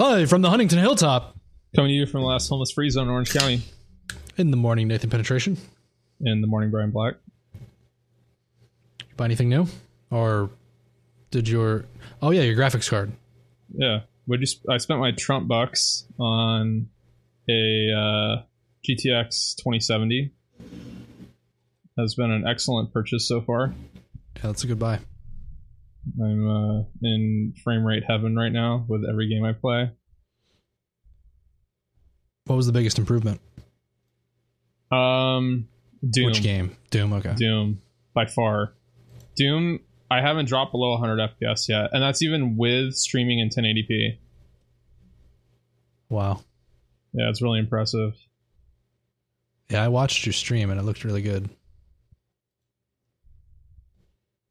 Live from the Huntington Hilltop. Coming to you from the last homeless free zone in Orange County. In the morning, Nathan Penetration. In the morning, Brian Black. You buy anything new? Or did your. Oh, yeah, your graphics card. Yeah. Would you sp- I spent my Trump bucks on a uh, GTX 2070. Has been an excellent purchase so far. Yeah, that's a good buy. I'm uh, in frame rate heaven right now with every game I play. What was the biggest improvement? Um, Doom. Which game? Doom, okay. Doom, by far. Doom, I haven't dropped below 100 FPS yet, and that's even with streaming in 1080p. Wow. Yeah, it's really impressive. Yeah, I watched your stream and it looked really good.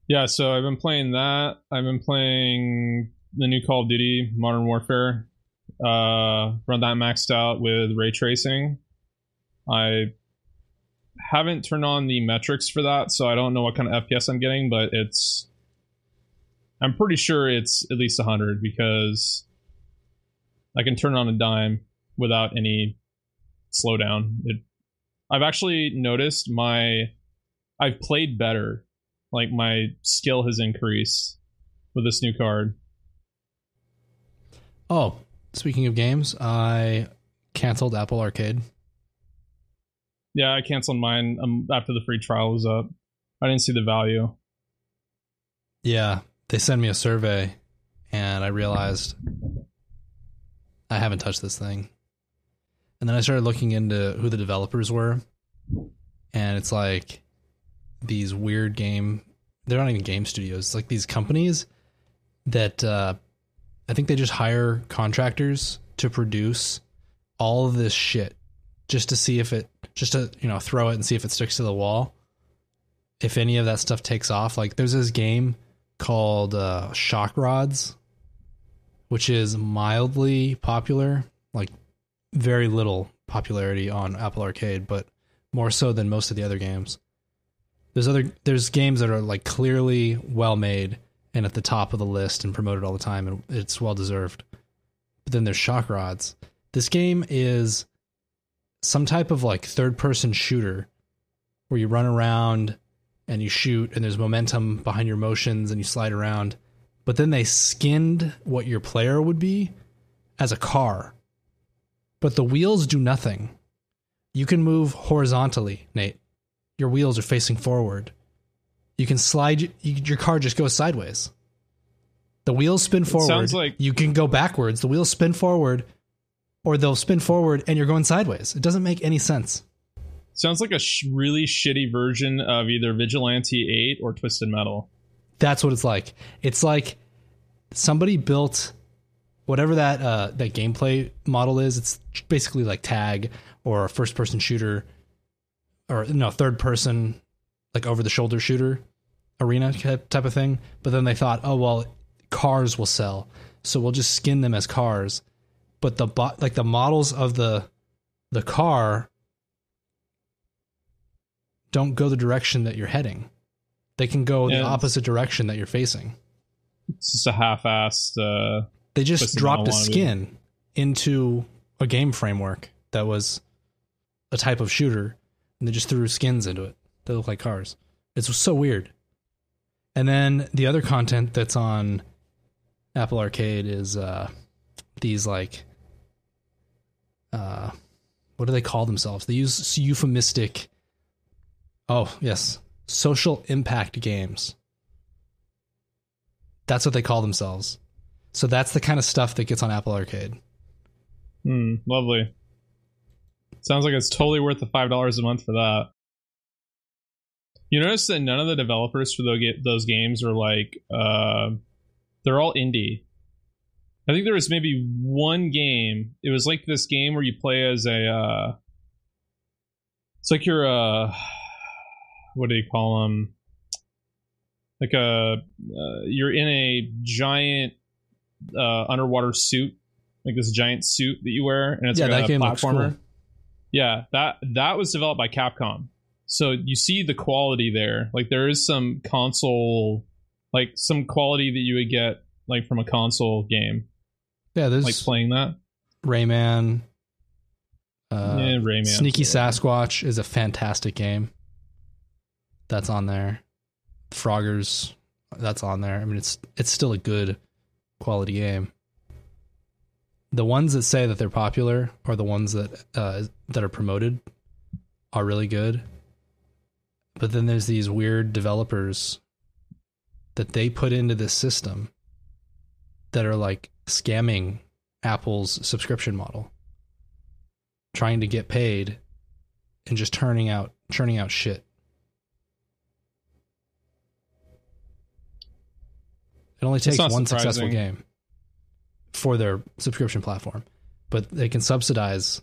Yeah, so I've been playing that. I've been playing the new Call of Duty Modern Warfare. Uh, run that maxed out with ray tracing. I haven't turned on the metrics for that, so I don't know what kind of FPS I'm getting, but it's. I'm pretty sure it's at least 100 because I can turn on a dime without any slowdown. It, I've actually noticed my. I've played better like my skill has increased with this new card. Oh, speaking of games, I canceled Apple Arcade. Yeah, I canceled mine um, after the free trial was up. I didn't see the value. Yeah, they sent me a survey, and I realized I haven't touched this thing. And then I started looking into who the developers were, and it's like these weird game they're not even game studios it's like these companies that uh i think they just hire contractors to produce all of this shit just to see if it just to you know throw it and see if it sticks to the wall. If any of that stuff takes off like there's this game called uh shock rods which is mildly popular like very little popularity on apple arcade but more so than most of the other games there's other there's games that are like clearly well made and at the top of the list and promoted all the time and it's well deserved. But then there's Shock Rods. This game is some type of like third person shooter where you run around and you shoot and there's momentum behind your motions and you slide around. But then they skinned what your player would be as a car. But the wheels do nothing. You can move horizontally, Nate your wheels are facing forward. You can slide you, your car just goes sideways. The wheels spin forward. sounds like- you can go backwards. The wheels spin forward, or they'll spin forward, and you're going sideways. It doesn't make any sense. Sounds like a sh- really shitty version of either Vigilante 8 or Twisted Metal. That's what it's like. It's like somebody built whatever that uh, that gameplay model is. It's basically like tag or a first person shooter or no third person like over the shoulder shooter arena type of thing. But then they thought oh well cars will sell. So we'll just skin them as cars. But the like the models of the the car don't go the direction that you're heading. They can go yeah, the opposite direction that you're facing. It's just a half-assed uh they just dropped a skin into a game framework that was a type of shooter and they just threw skins into it that look like cars. It's so weird. And then the other content that's on Apple Arcade is uh, these like uh, what do they call themselves? They use euphemistic. Oh yes, social impact games. That's what they call themselves. So that's the kind of stuff that gets on Apple Arcade. Hmm, lovely. Sounds like it's totally worth the five dollars a month for that. You notice that none of the developers for those games are like uh, they're all indie. I think there was maybe one game. It was like this game where you play as a. Uh, it's like you're a. What do you call them? Like a. Uh, you're in a giant uh, underwater suit, like this giant suit that you wear, and it's yeah, like that a game platformer. Looks cool. Yeah, that that was developed by Capcom. So you see the quality there. Like there is some console like some quality that you would get like from a console game. Yeah, there's like playing that. Rayman. Uh, yeah, Rayman. Sneaky Sasquatch is a fantastic game. That's on there. Froggers, that's on there. I mean, it's it's still a good quality game. The ones that say that they're popular or the ones that uh, that are promoted are really good. But then there's these weird developers that they put into this system that are like scamming Apple's subscription model, trying to get paid and just turning out churning out shit. It only takes one surprising. successful game for their subscription platform, but they can subsidize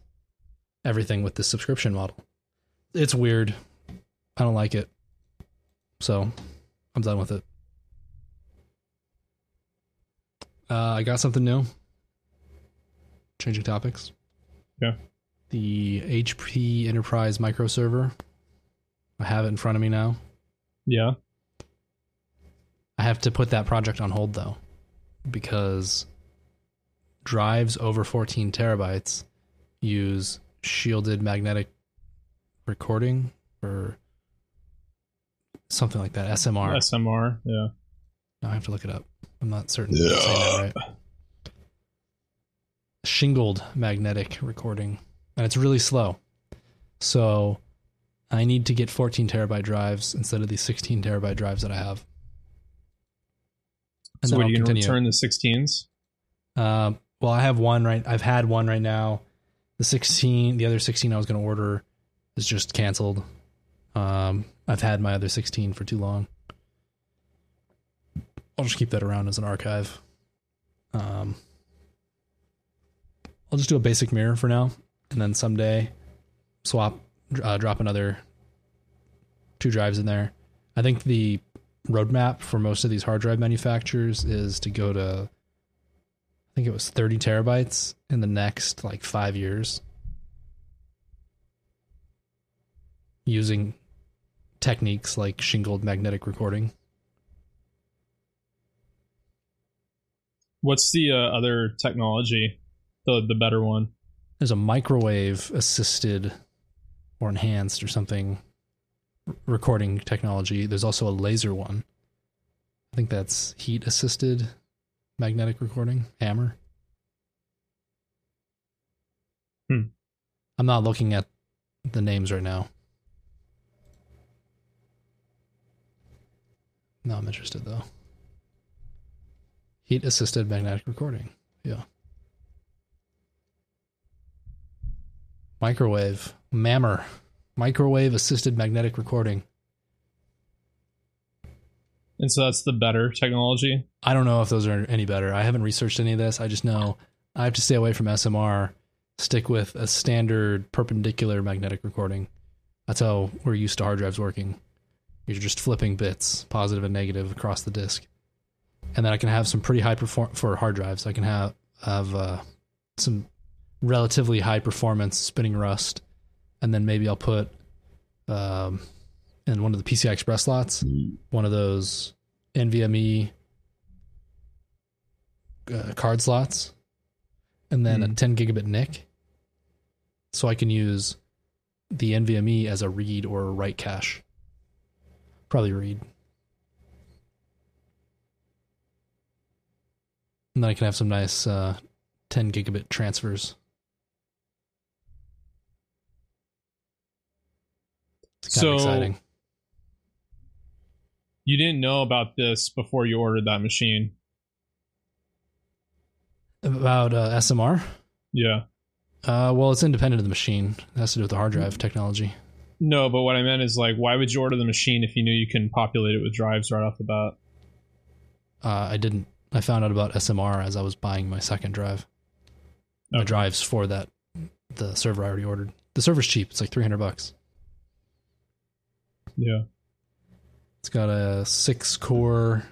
everything with the subscription model. It's weird. I don't like it. So I'm done with it. Uh, I got something new. Changing topics. Yeah. The HP Enterprise micro server. I have it in front of me now. Yeah. I have to put that project on hold though, because drives over 14 terabytes use shielded magnetic recording or something like that. SMR. SMR. Yeah. I have to look it up. I'm not certain. Yeah. Right. Shingled magnetic recording, and it's really slow. So I need to get 14 terabyte drives instead of the 16 terabyte drives that I have. And so, are you going to return the 16s? Uh, well, I have one right. I've had one right now. The 16, the other 16 I was going to order is just canceled. Um, I've had my other 16 for too long. I'll just keep that around as an archive. Um, I'll just do a basic mirror for now, and then someday swap, uh, drop another two drives in there. I think the roadmap for most of these hard drive manufacturers is to go to, think it was 30 terabytes in the next like five years using techniques like shingled magnetic recording. What's the uh, other technology? The the better one. There's a microwave assisted or enhanced or something recording technology. There's also a laser one. I think that's heat assisted magnetic recording, HAMR. Hmm. I'm not looking at the names right now. No, I'm interested though. Heat assisted magnetic recording. Yeah. Microwave. MAMR. Microwave assisted magnetic recording. And so that's the better technology? I don't know if those are any better. I haven't researched any of this. I just know I have to stay away from SMR, stick with a standard perpendicular magnetic recording. That's how we're used to hard drives working. You're just flipping bits, positive and negative, across the disk and then I can have some pretty high perform for hard drives. I can have have uh, some relatively high performance spinning rust, and then maybe I'll put um, in one of the PCI Express slots one of those NVMe uh, card slots, and then mm. a 10 gigabit NIC, so I can use the NVMe as a read or a write cache. Probably read. And then I can have some nice uh, 10 gigabit transfers. so exciting. You didn't know about this before you ordered that machine. About uh, SMR? Yeah. Uh, well, it's independent of the machine. It has to do with the hard drive technology. No, but what I meant is like, why would you order the machine if you knew you can populate it with drives right off the bat? Uh, I didn't. I found out about SMR as I was buying my second drive. Okay. My drives for that the server I already ordered. The server's cheap. It's like 300 bucks. Yeah. It's got a 6 core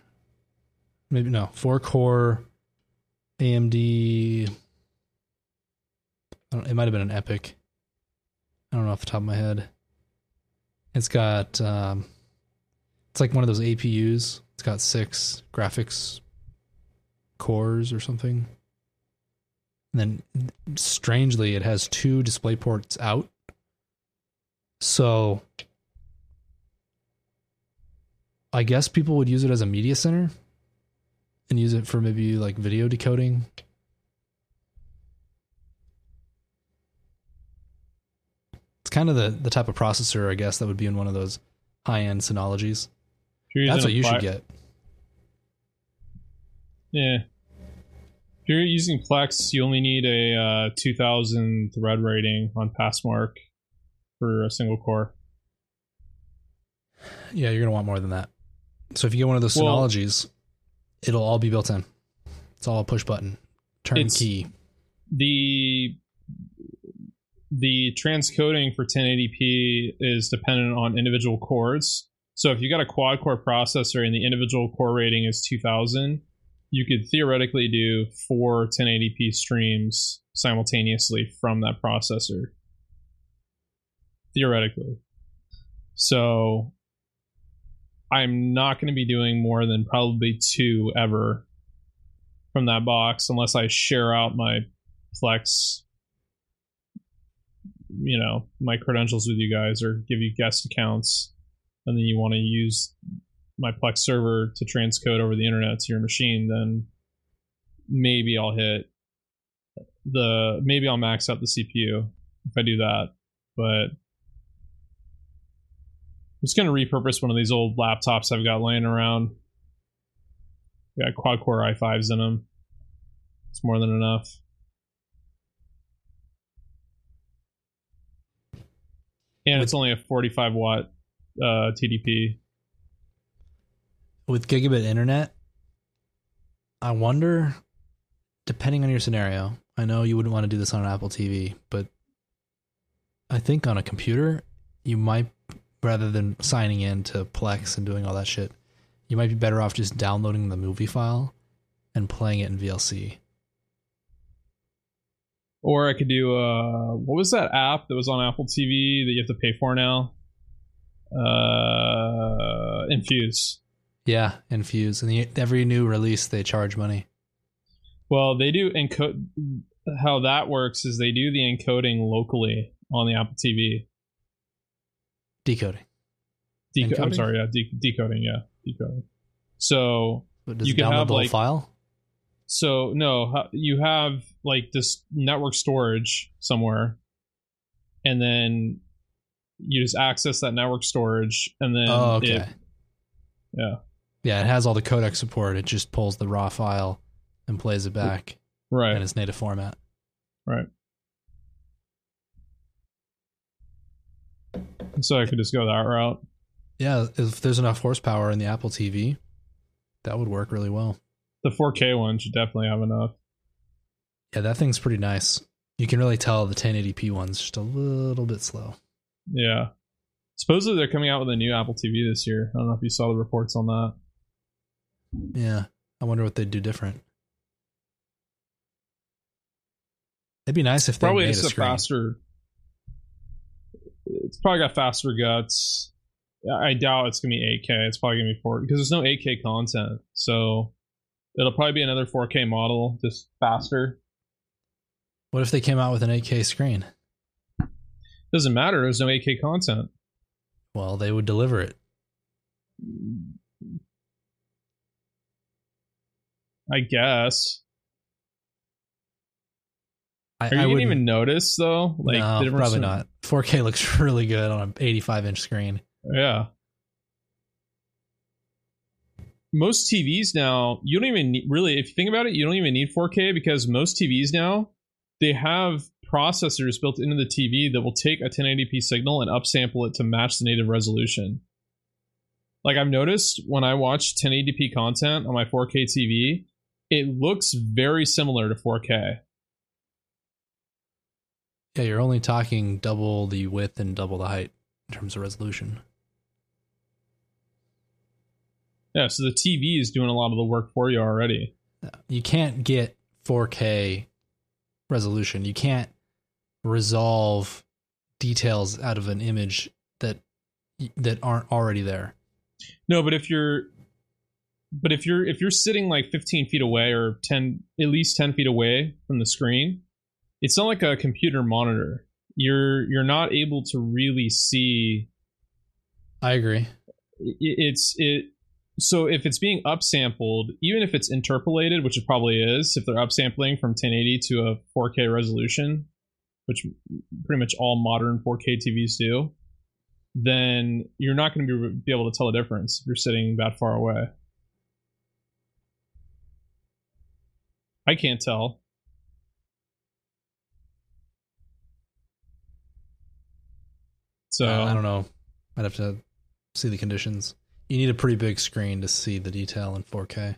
maybe no, 4 core AMD it might have been an EPYC. I don't know off the top of my head. It's got um, it's like one of those APUs. It's got six graphics cores or something. And then strangely, it has two display ports out. So I guess people would use it as a media center and use it for maybe like video decoding. It's kind of the, the type of processor, I guess, that would be in one of those high end Synologies. That's what you should get. Yeah. If you're using Plex, you only need a uh, 2000 thread rating on Passmark for a single core. Yeah, you're going to want more than that. So if you get one of those well, Synologies, it'll all be built in. It's all a push button, turnkey. The the transcoding for 1080p is dependent on individual cores. So if you got a quad core processor and the individual core rating is 2000, you could theoretically do four 1080p streams simultaneously from that processor. Theoretically. So I'm not going to be doing more than probably two ever from that box unless I share out my Plex you know my credentials with you guys or give you guest accounts and then you want to use my Plex server to transcode over the internet to your machine, then maybe I'll hit the maybe I'll max out the CPU if I do that. But Just gonna repurpose one of these old laptops I've got laying around. Got quad core i5s in them. It's more than enough. And it's only a 45 watt uh, TDP with gigabit internet, I wonder, depending on your scenario, I know you wouldn't want to do this on an Apple TV, but I think on a computer, you might, rather than signing in to Plex and doing all that shit, you might be better off just downloading the movie file and playing it in VLC. Or I could do uh what was that app that was on Apple TV that you have to pay for now? Uh Infuse. Yeah, Infuse, and the, every new release they charge money. Well, they do encode. How that works is they do the encoding locally on the Apple TV. Decoding. Deco- I'm sorry, yeah, de- decoding, yeah, decoding. So you can have like file. So no, you have like this network storage somewhere, and then you just access that network storage, and then oh, okay. It, yeah. Yeah, it has all the codec support. It just pulls the raw file and plays it back right in its native format. Right. So I could just go that route. Yeah, if there's enough horsepower in the Apple TV, that would work really well. The 4K one should definitely have enough. Yeah, that thing's pretty nice. You can really tell the 1080p one's just a little bit slow. Yeah. Supposedly they're coming out with a new Apple TV this year. I don't know if you saw the reports on that. Yeah, I wonder what they'd do different. It'd be nice if they probably made a, a faster. It's probably got faster guts. I doubt it's gonna be 8K. It's probably gonna be 4 because there's no 8K content. So it'll probably be another 4K model, just faster. What if they came out with an 8K screen? Doesn't matter. There's no 8K content. Well, they would deliver it. I guess. I, Are you I didn't even notice though? Like no, probably not. 4K looks really good on an 85 inch screen. Yeah. Most TVs now, you don't even need, really, if you think about it, you don't even need 4K because most TVs now, they have processors built into the TV that will take a 1080p signal and upsample it to match the native resolution. Like I've noticed when I watch 1080p content on my 4K TV, it looks very similar to 4K. Yeah, you're only talking double the width and double the height in terms of resolution. Yeah, so the TV is doing a lot of the work for you already. You can't get 4K resolution. You can't resolve details out of an image that that aren't already there. No, but if you're but if you're if you're sitting like 15 feet away or 10 at least 10 feet away from the screen it's not like a computer monitor. You're you're not able to really see. I agree. It, it's it. So if it's being upsampled, even if it's interpolated, which it probably is, if they're upsampling from 1080 to a 4K resolution, which pretty much all modern 4K TVs do, then you're not going to be, be able to tell the difference if you're sitting that far away. I can't tell. So Uh, I don't know. I'd have to see the conditions. You need a pretty big screen to see the detail in 4K.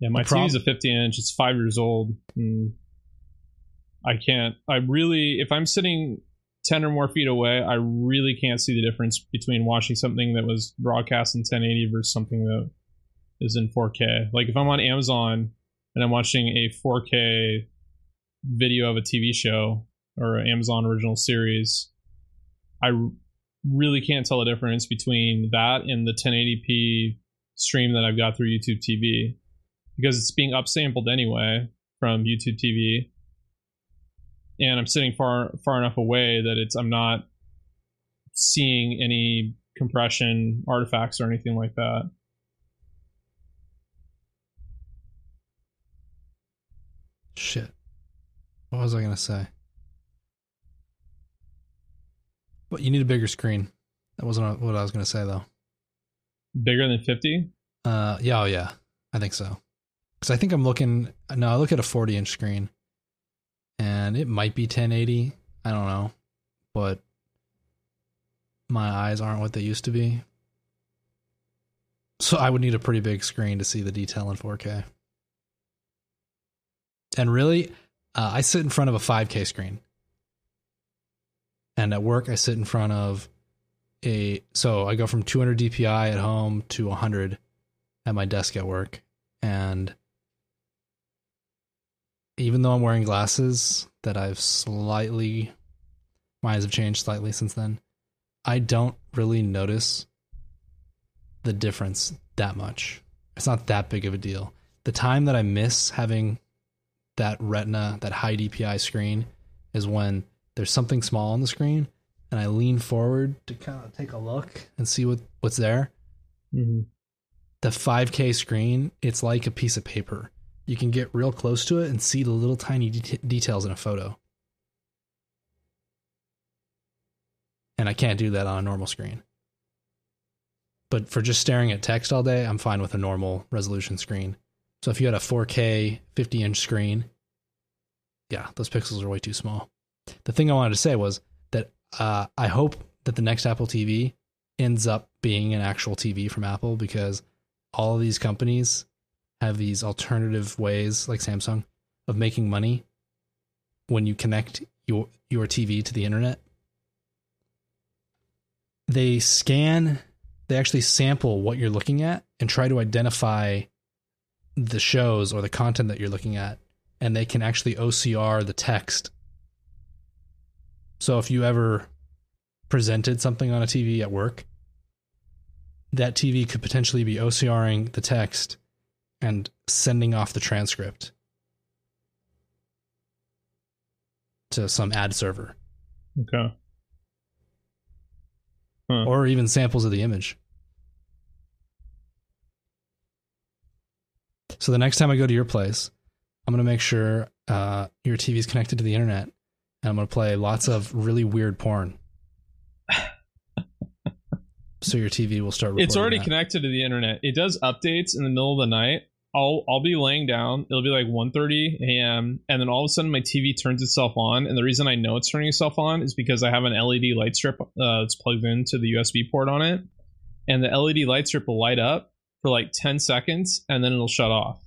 Yeah, my prob- TV's a 50 inch. It's five years old. And I can't. I really, if I'm sitting 10 or more feet away, I really can't see the difference between watching something that was broadcast in 1080 versus something that is in 4K. Like if I'm on Amazon and I'm watching a 4K video of a TV show or Amazon original series, I really can't tell the difference between that and the 1080p stream that I've got through YouTube TV because it's being upsampled anyway from YouTube TV, and I'm sitting far far enough away that it's I'm not seeing any compression artifacts or anything like that. Shit. What was I to say? But you need a bigger screen. That wasn't what I was going to say, though. Bigger than 50? Uh, yeah, oh, yeah. I think so. Because I think I'm looking. No, I look at a 40 inch screen, and it might be 1080. I don't know, but my eyes aren't what they used to be. So I would need a pretty big screen to see the detail in 4K. And really, uh, I sit in front of a 5K screen. And at work, I sit in front of a. So I go from 200 DPI at home to 100 at my desk at work. And even though I'm wearing glasses that I've slightly, my eyes have changed slightly since then, I don't really notice the difference that much. It's not that big of a deal. The time that I miss having that retina, that high DPI screen, is when there's something small on the screen and I lean forward to kind of take a look and see what, what's there. Mm-hmm. The 5K screen, it's like a piece of paper. You can get real close to it and see the little tiny det- details in a photo. And I can't do that on a normal screen. But for just staring at text all day, I'm fine with a normal resolution screen. So if you had a 4K 50 inch screen, yeah, those pixels are way too small. The thing I wanted to say was that uh, I hope that the next Apple TV ends up being an actual TV from Apple because all of these companies have these alternative ways, like Samsung, of making money when you connect your your TV to the internet. They scan, they actually sample what you're looking at and try to identify the shows or the content that you're looking at, and they can actually OCR the text. So if you ever presented something on a TV at work, that TV could potentially be OCRing the text and sending off the transcript to some ad server Okay. Huh. or even samples of the image. So the next time I go to your place, I'm going to make sure uh, your TV is connected to the internet and I'm going to play lots of really weird porn. so your TV will start it's already that. connected to the internet. It does updates in the middle of the night. I'll I'll be laying down. It'll be like 1:30 a.m. and then all of a sudden my TV turns itself on. And the reason I know it's turning itself on is because I have an LED light strip uh, that's plugged into the USB port on it, and the LED light strip will light up for like 10 seconds and then it'll shut off.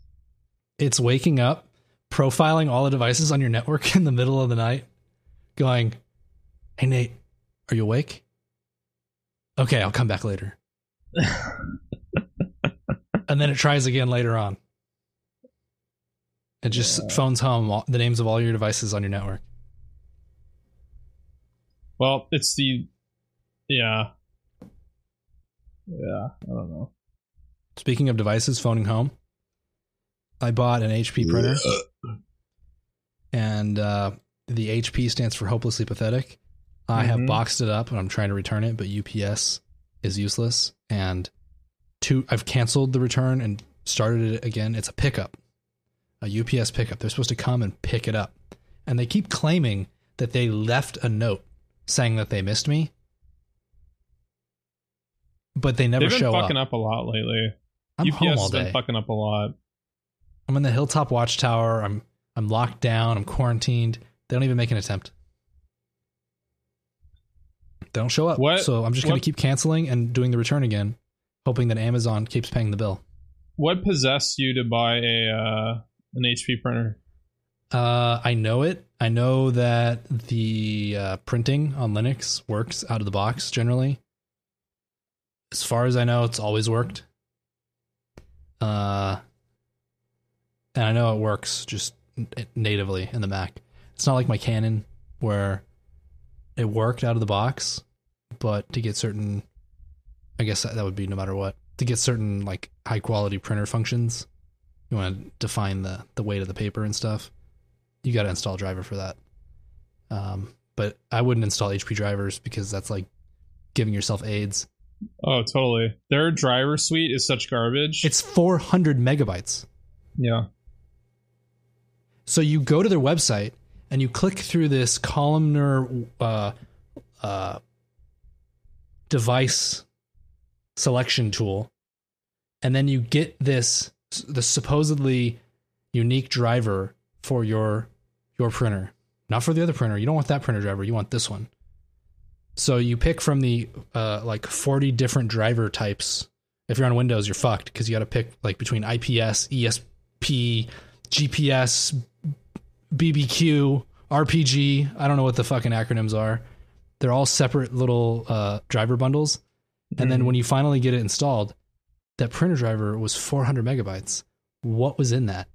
It's waking up, profiling all the devices on your network in the middle of the night, going, Hey, Nate, are you awake? Okay, I'll come back later. and then it tries again later on. It just Yeah. phones home all, the names of all your devices on your network. Well, it's the yeah. Yeah, I don't know. Speaking of devices phoning home, I bought an HP printer and uh, the HP stands for hopelessly pathetic. I have Mhm. boxed it up and I'm trying to return it, but UPS is useless. And two, I've canceled the return and started it again. It's a pickup, a UPS pickup. They're supposed to come and pick it up, and they keep claiming that they left a note saying that they missed me, but they never They've been show fucking up. up. a lot lately. I'm UPS home all has been fucking up a lot. I'm in the Hilltop Watchtower. I'm I'm locked down. I'm quarantined. They don't even make an attempt. They don't show up. What- So I'm just going to keep canceling and doing the return again, hoping that Amazon keeps paying the bill. What possessed you to buy a uh, an HP printer? Uh, I know it. I know that the uh, printing on Linux works out of the box generally. As far as I know, it's always worked. Uh, and I know it works just natively in the Mac. It's not like my Canon where it worked out of the box, but to get certain, I guess that that would be no matter what. To get certain like high quality printer functions, you want to define the the weight of the paper and stuff you got to install a driver for that. Um, but I wouldn't install HP drivers because that's like giving yourself AIDS. Oh, totally. Their driver suite is such garbage. It's 400 megabytes. yeah. So you go to their website and you click through this columnar uh, uh, device selection tool, and then you get this the supposedly unique driver for your your printer, not for the other printer. You don't want that printer driver. You want this one. So you pick from the uh, like 40 different driver types. If you're on Windows, you're fucked because you got to pick like between IPS, ESP, GPS, BBQ, RPG. I don't know what the fucking acronyms are. They're all separate little uh, driver bundles. And then Mhm. when you finally get it installed, that printer driver was 400 megabytes. What was in that?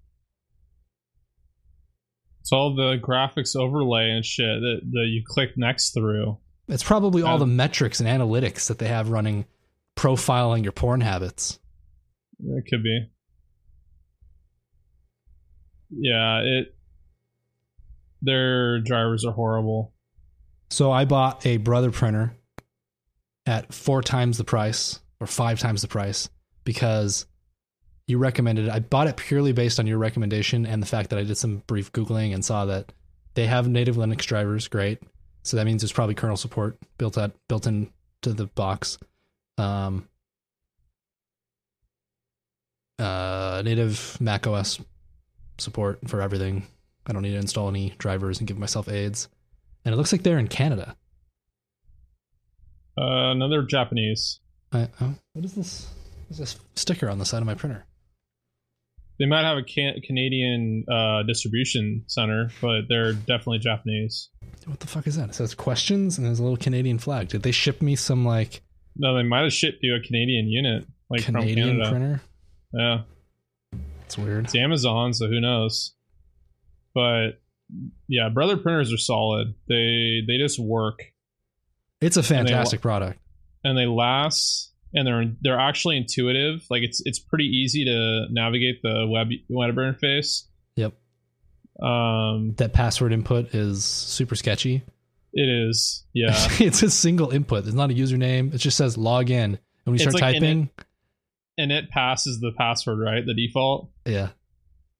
it's all the graphics overlay and shit that, that you click next through. It's probably all Um, the metrics and analytics that they have running profiling your porn habits. It could be. Yeah, it. Their drivers are horrible. So I bought a brother printer at four times the price or five times the price because you recommended it. I bought it purely based on your recommendation and the fact that I did some brief Googling and saw that they have native Linux drivers. Great. So that means there's probably kernel support built out built into the box. Um, uh, native Mac OS support for everything. I don't need to install any drivers and give myself AIDS. And it looks like they're in Canada. Uh, another Japanese. I, oh, what is this? There's this sticker on the side of my printer. They might have a can- Canadian uh, distribution center, but they're definitely Japanese. What the fuck is that? It says questions and there's a little Canadian flag. Did they ship me some like No, they might have shipped you a Canadian unit, like Canadian from Canada. Canadian printer? Yeah, It's weird. it's Amazon, so who knows? But yeah, brother printers are solid. They they just work It's a they fantastic product. and they last, and they're they're actually intuitive. Like it's it's pretty easy to navigate the web web interface. Yep. Um, That password input is super sketchy. it is. Yeah. it's a single input. It's not a username. It just says log in. And when you It's start like typing, and it passes the password, right? The default. yeah.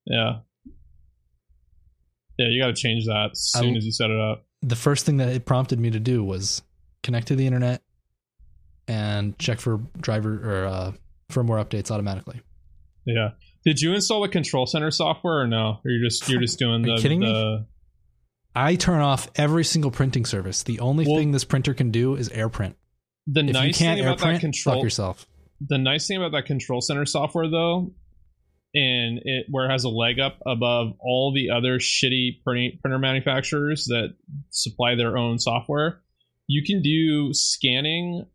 Yeah. Yeah, you got to change that as I- soon as you set it up. The first thing that it prompted me to do was connect to the internet and check for driver or uh, firmware updates automatically. Yeah. Did you install the control center software or no? Or you're just you're just doing the kidding me? I turn off every single printing service. The only Well- thing this printer can do is AirPrint. the If nice you can't thing about that AirPrint, fuck control yourself. the nice thing about that control center software though and it where it has a leg up above all the other shitty printer manufacturers that supply their own software you can do scanning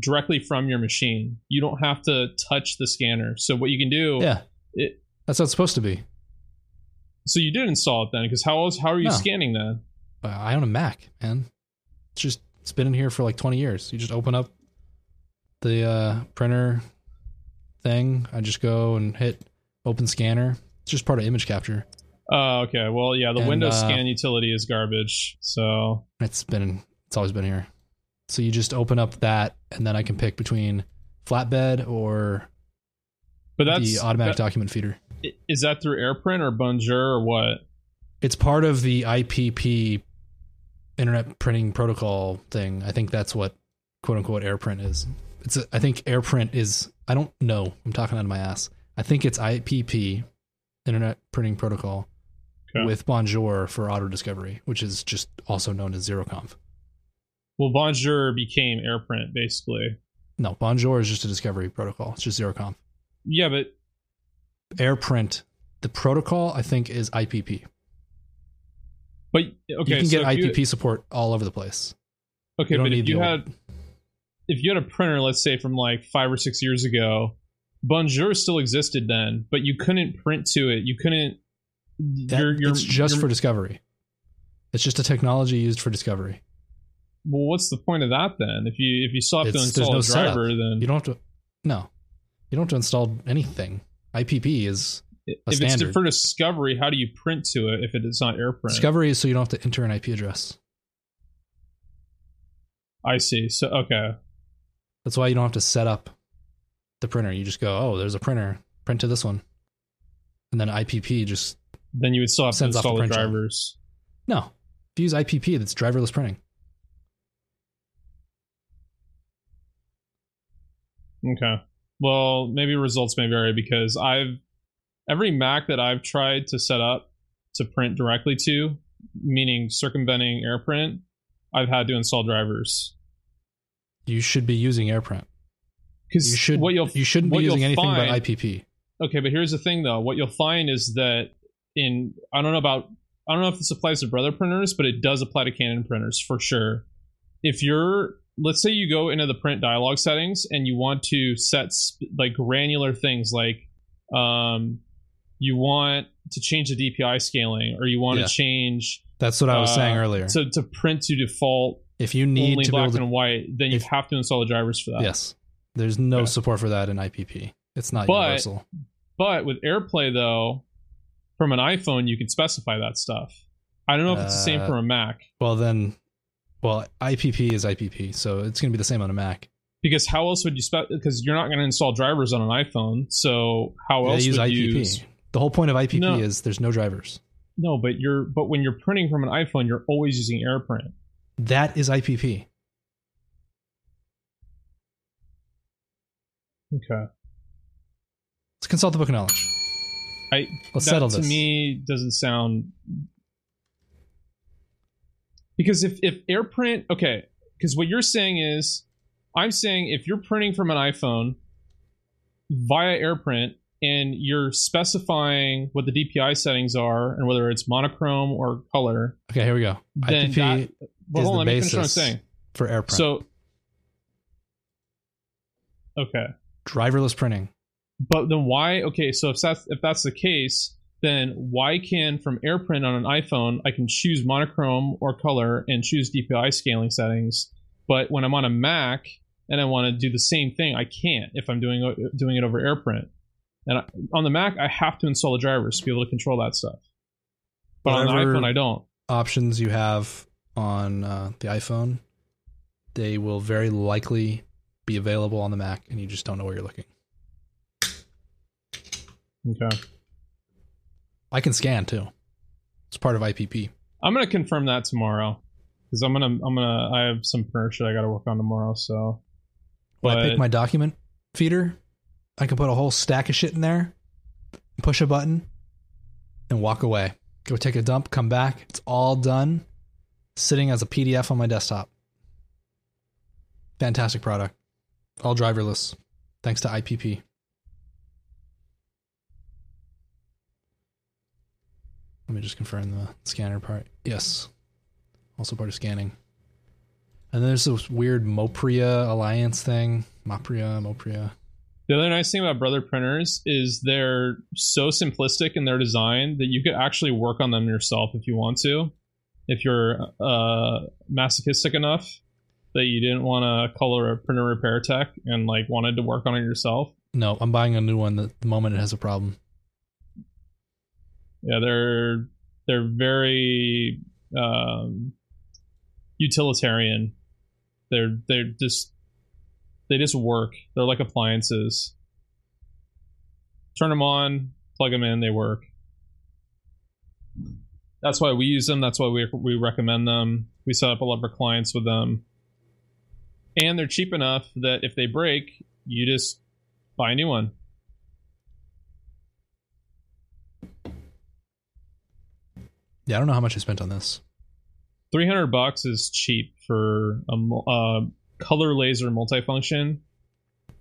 directly from your machine you don't have to touch the scanner so what you can do Yeah, it, that's how it's supposed to be. so you did install it then because how else how are you No. scanning then Uh, I own a Mac, man. It's just it's been in here for like 20 years. You just open up the uh, printer thing. I just go and hit open scanner. It's just part of image capture. Oh, okay. Well, yeah, the And, Windows uh, scan utility is garbage. So It's been it's always been here. So you just open up that, and then I can pick between flatbed or but that's the automatic that- document feeder. is that through AirPrint or Bonjour or what? It's part of the IPP Internet Printing Protocol thing. I think that's what quote unquote AirPrint is. It's a, I think AirPrint is I don't know. I'm talking out of my ass. I think it's IPP Internet Printing Protocol Okay. with Bonjour for auto discovery, which is just also known as ZeroConf. Well, Bonjour became AirPrint basically. No, Bonjour is just a discovery protocol. It's just ZeroConf. Yeah, but AirPrint, the protocol, I think is IPP. but okay, you can so get if you- IPP support all over the place. okay, but if you had if you had a printer, let's say from like five or six years ago, Bonjour still existed then, but you couldn't print to it. You couldn't. That, you're, you're, it's just you're- for discovery. It's just a technology used for discovery. Well, what's the point of that then? If you if you still have to It's- there's install no a setup. driver, then You don't have to. No, you don't have to install anything. IPP is if a it's for discovery, how do you print to it if it is not AirPrint? discovery is so you don't have to enter an IP address. I see. So okay, That's why you don't have to set up the printer. You just go, oh, there's a printer. Print to this one, and then IPP just then you would still have to Sends off the install the job. drivers. no. If you use IPP, that's driverless printing. Okay. Well, maybe results may vary because I've every Mac that I've tried to set up to print directly to, meaning circumventing AirPrint, I've had to install drivers. You should be using AirPrint. Because You should. what you'll you shouldn't be using anything find- but IPP. okay, but here's the thing though. What you'll find is that in I don't know about I don't know if this applies to brother printers, but it does apply to Canon printers for sure. If you're let's say you go into the print dialog settings and you want to set sp- like granular things like um you want to change the DPI scaling or you want Yeah. to change That's what I was uh, saying earlier. to to print to default if you need only to black to, and white, then you if- have to install the drivers for that. yes, there's no Okay. support for that in IPP. It's not But- universal. But with AirPlay, though, from an iPhone, you can specify that stuff. I don't know if it's the same Uh, for a Mac Well, then, well, IPP is IPP, so it's going to be the same on a Mac. because how else would you spec? Because you're not going to install drivers on an iPhone, so how They else use would IPP. you use? The whole point of IPP No. is there's no drivers. No, but you're but when you're printing from an iPhone, you're always using AirPrint. That is IPP. Okay, Let's consult the book of knowledge. I Let's that settle to this. me doesn't sound because if if AirPrint okay, because what you're saying is, I'm saying if you're printing from an iPhone via AirPrint and you're specifying what the DPI settings are and whether it's monochrome or color, Okay, here we go. then IPP that, well, is hold on, the what I'm basis saying. for AirPrint. So, okay, driverless printing. but then why? Okay, so if that's if that's the case, then why can from AirPrint on an iPhone I can choose monochrome or color and choose DPI scaling settings, but when I'm on a Mac and I want to do the same thing, I can't if I'm doing it- doing it over AirPrint. And I, on the Mac, I have to install the drivers to be able to control that stuff. But on the iPhone, I don't. Options you have on uh, the iPhone, they will very likely be available on the Mac, and you just don't know where you're looking. Okay, I can scan too. It's part of IPP. I'm gonna confirm that tomorrow because I'm gonna I'm gonna I have some printer shit I got to work on tomorrow. So, When I pick my document feeder, I can put a whole stack of shit in there, push a button, and walk away. Go take a dump, come back. It's all done, sitting as a PDF on my desktop. Fantastic product. All driverless, thanks to IPP. Let me just confirm the scanner part. Yes. Also part of scanning. And then there's this weird Mopria alliance thing. Mopria, Mopria. The other nice thing about Brother printers is they're so simplistic in their design that you could actually work on them yourself if you want to. If you're uh, masochistic enough that you didn't want to color a printer repair tech and like wanted to work on it yourself. No, I'm buying a new one the the moment it has a problem. Yeah, they're they're very um, utilitarian. They're they're just they just work. They're like appliances. Turn them on, plug them in, they work. That's why we use them. That's why we we recommend them. We set up a lot of our clients with them, and they're cheap enough that if they break, you just buy a new one. Yeah, I don't know how much I spent on this. 300 bucks is cheap for a uh, color laser multifunction.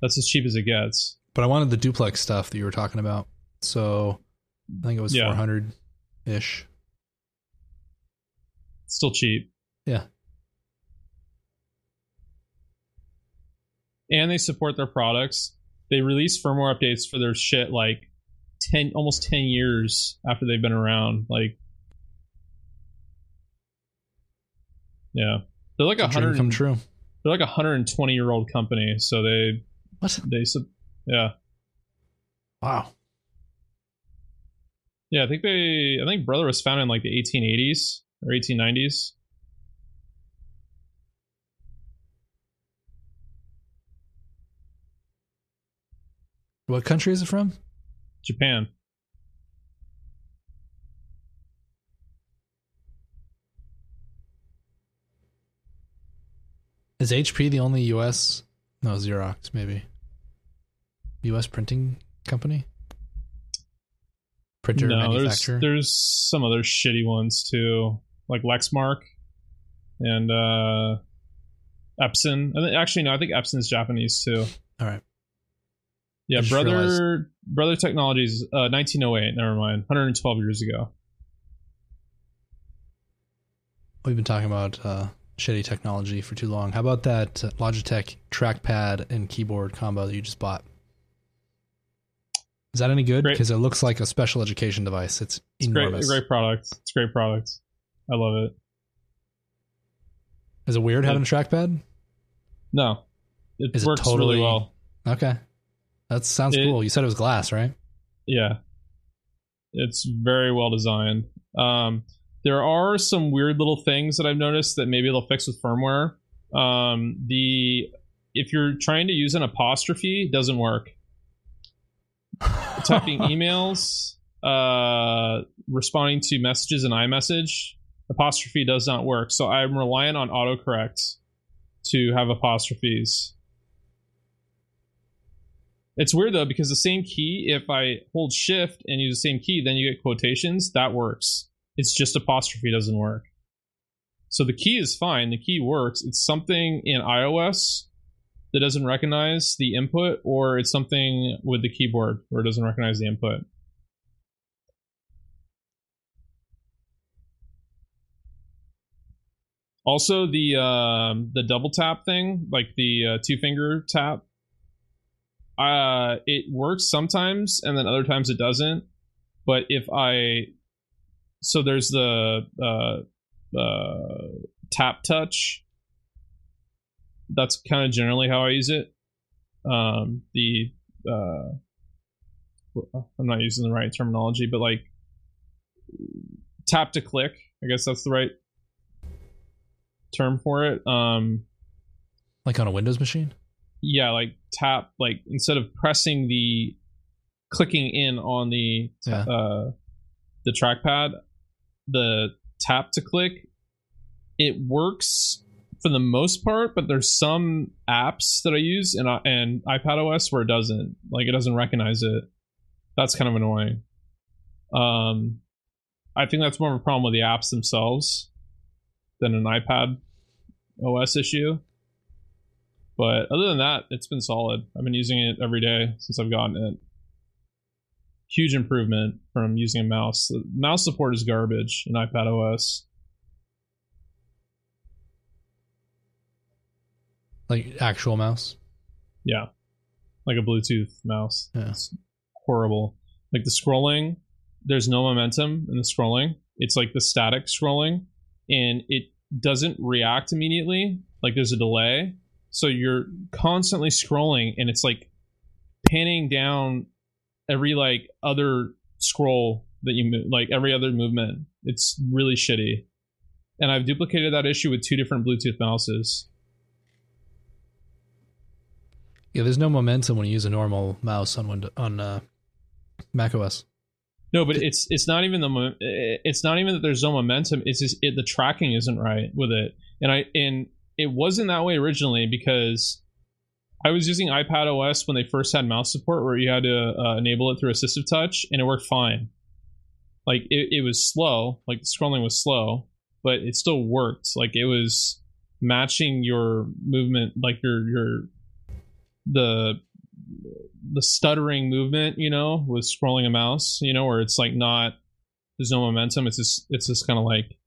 That's as cheap as it gets. But I wanted the duplex stuff that you were talking about. So I think it was Yeah. 400 ish. Still cheap. Yeah. And they support their products. They release firmware updates for their shit like 10 almost 10 years after they've been around. Like Yeah. They're like a 100 come true. they're like a 120 year old company, so they What? they yeah. Wow. Yeah, I think they I think Brother was founded in like the 1880s or 1890s. What country is it from? Japan. Is HP the only US? No, Xerox, maybe. US printing company? Printer no, there's manufacturer? there's some other shitty ones too, like Lexmark and uh Epson. I think, actually, no, I think Epson's Japanese too. All right. Yeah, I brother realized- brother technologies, uh, 1908. Never mind, 112 years ago. We've been talking about uh, shitty technology for too long. How about that Logitech trackpad and keyboard combo that you just bought? Is that any good? Because it looks like a special education device. It's It's great, enormous. great product. It's great product. I love it. Is it weird Yeah. having a trackpad? No, it Is it works totally- really well. Okay. That sounds It- cool. You said it was glass, right? Yeah, it's very well designed. Um, there are some weird little things that I've noticed that maybe they'll fix with firmware. Um, the if you're trying to use an apostrophe, it doesn't work. Typing emails, uh, responding to messages in iMessage, apostrophe does not work. So I'm relying on autocorrect to have apostrophes. It's weird though because the same key, if I hold shift and use the same key, then you get quotations. That works. It's just apostrophe doesn't work. So the key is fine. The key works. It's something in iOS that doesn't recognize the input, or it's something with the keyboard where it doesn't recognize the input. Also, the um, the double tap thing, like the uh, two finger tap, uh it works sometimes and then other times it doesn't. But if i so there's the uh uh tap touch. That's kind of generally how i use it. Um the uh i'm not using the right terminology but like tap to click i guess that's the right term for it um Like on a Windows machine? yeah like tap like instead of pressing the clicking in on the Yeah. uh the trackpad the tap to click it works for the most part but there's some apps that i use in and ipad os where it doesn't like it doesn't recognize it that's kind of annoying um i think that's more of a problem with the apps themselves than an ipad os issue but other than that, it's been solid. I've been using it every day since I've gotten it. Huge improvement from using a mouse. The mouse support is garbage in iPad OS. Like actual mouse? Yeah. Like a Bluetooth mouse. Yeah. It's horrible. Like the scrolling, there's no momentum in the scrolling. It's like the static scrolling and it doesn't react immediately. Like there's a delay. So you're constantly scrolling and it's like panning down every like other scroll that you move, like every other movement. It's really shitty. And I've duplicated that issue with two different Bluetooth mouses. Yeah, there's no momentum when you use a normal mouse on Windows, on uh, Mac OS. No, but it's it's not even the it's not even that there's no momentum. It's just it, the tracking isn't right with it, and I and it wasn't that way originally because I was using iPad OS when they first had mouse support, where you had to uh, enable it through assistive touch, and it worked fine. Like it, it was slow, like the scrolling was slow, but it still worked. Like it was matching your movement, like your your the the stuttering movement, you know, with scrolling a mouse, you know, where it's like not there's no momentum. It's just it's just kind of like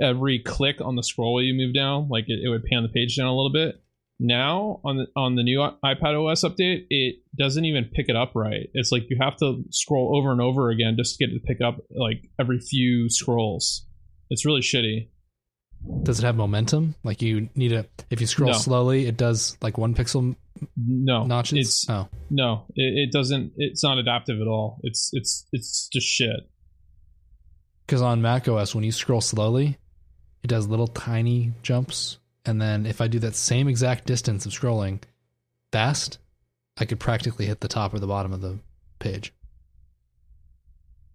every click on the scroll you move down, like it, it would pan the page down a little bit. Now on the on the new iPad OS update, it doesn't even pick it up right. It's like you have to scroll over and over again just to get it to pick up like every few scrolls. It's really shitty. Does it have momentum? Like you need to if you scroll No. slowly, it does like one pixel No, notches. It's oh, no, it, it doesn't. It's not adaptive at all. It's it's it's just shit. because on Mac OS, when you scroll slowly, it does little tiny jumps, and then if I do that same exact distance of scrolling fast, I could practically hit the top or the bottom of the page.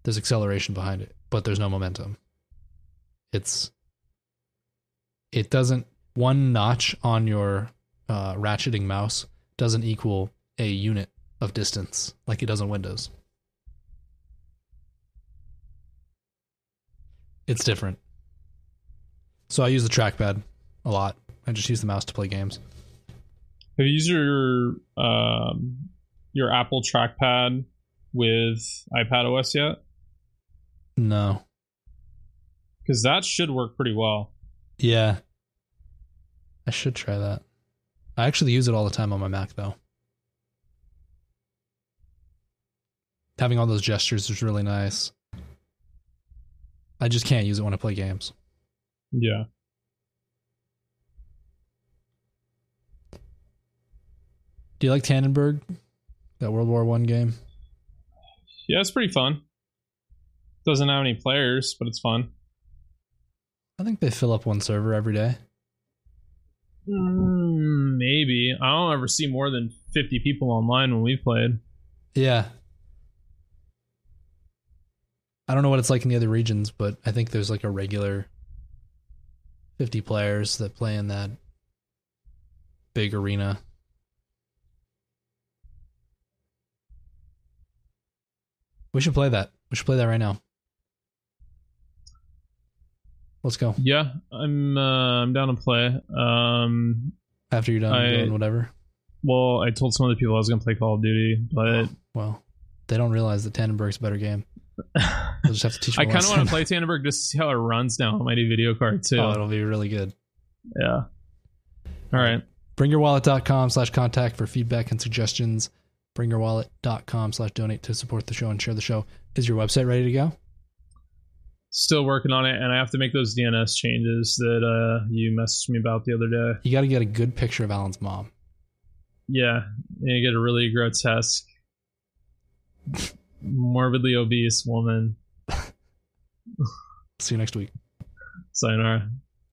There's acceleration behind it, but there's no momentum. It's it doesn't one notch on your uh, ratcheting mouse doesn't equal a unit of distance like it does on Windows. It's different. So I use the trackpad a lot. I just use the mouse to play games. Have you used your um, your Apple trackpad with iPad OS yet? No. Because that should work pretty well. Yeah. I should try that. I actually use it all the time on my Mac though. Having all those gestures is really nice. I just can't use it when I play games. Yeah. Do you like Tannenberg? That World War One game? Yeah, it's pretty fun. Doesn't have any players, but it's fun. I think they fill up one server every day. Mm, maybe. I don't ever see more than 50 people online when we played. Yeah. I don't know what it's like in the other regions, but I think there's like a regular 50 players that play in that big arena. We should play that. We should play that right now. Let's go. Yeah, I'm uh, I'm down to play. Um, After you're done I- doing whatever. well, I told some of the people I was gonna play Call of Duty, but Well, they don't realize that Tannenberg's a better game. They'll just have to teach I kind of want to play Tannenberg just to see how it runs now on my new video card too. Oh, it'll be really good. yeah. All right. bringyourwallet.com slash contact for feedback and suggestions bringyourwallet.com slash donate to support the show and share the show is your website ready to go Still working on it, and I have to make those DNS changes that uh, you messaged me about the other day. you got to get a good picture of alan's mom Yeah, and you get a really grotesque, morbidly obese woman. see you next week Sayonara.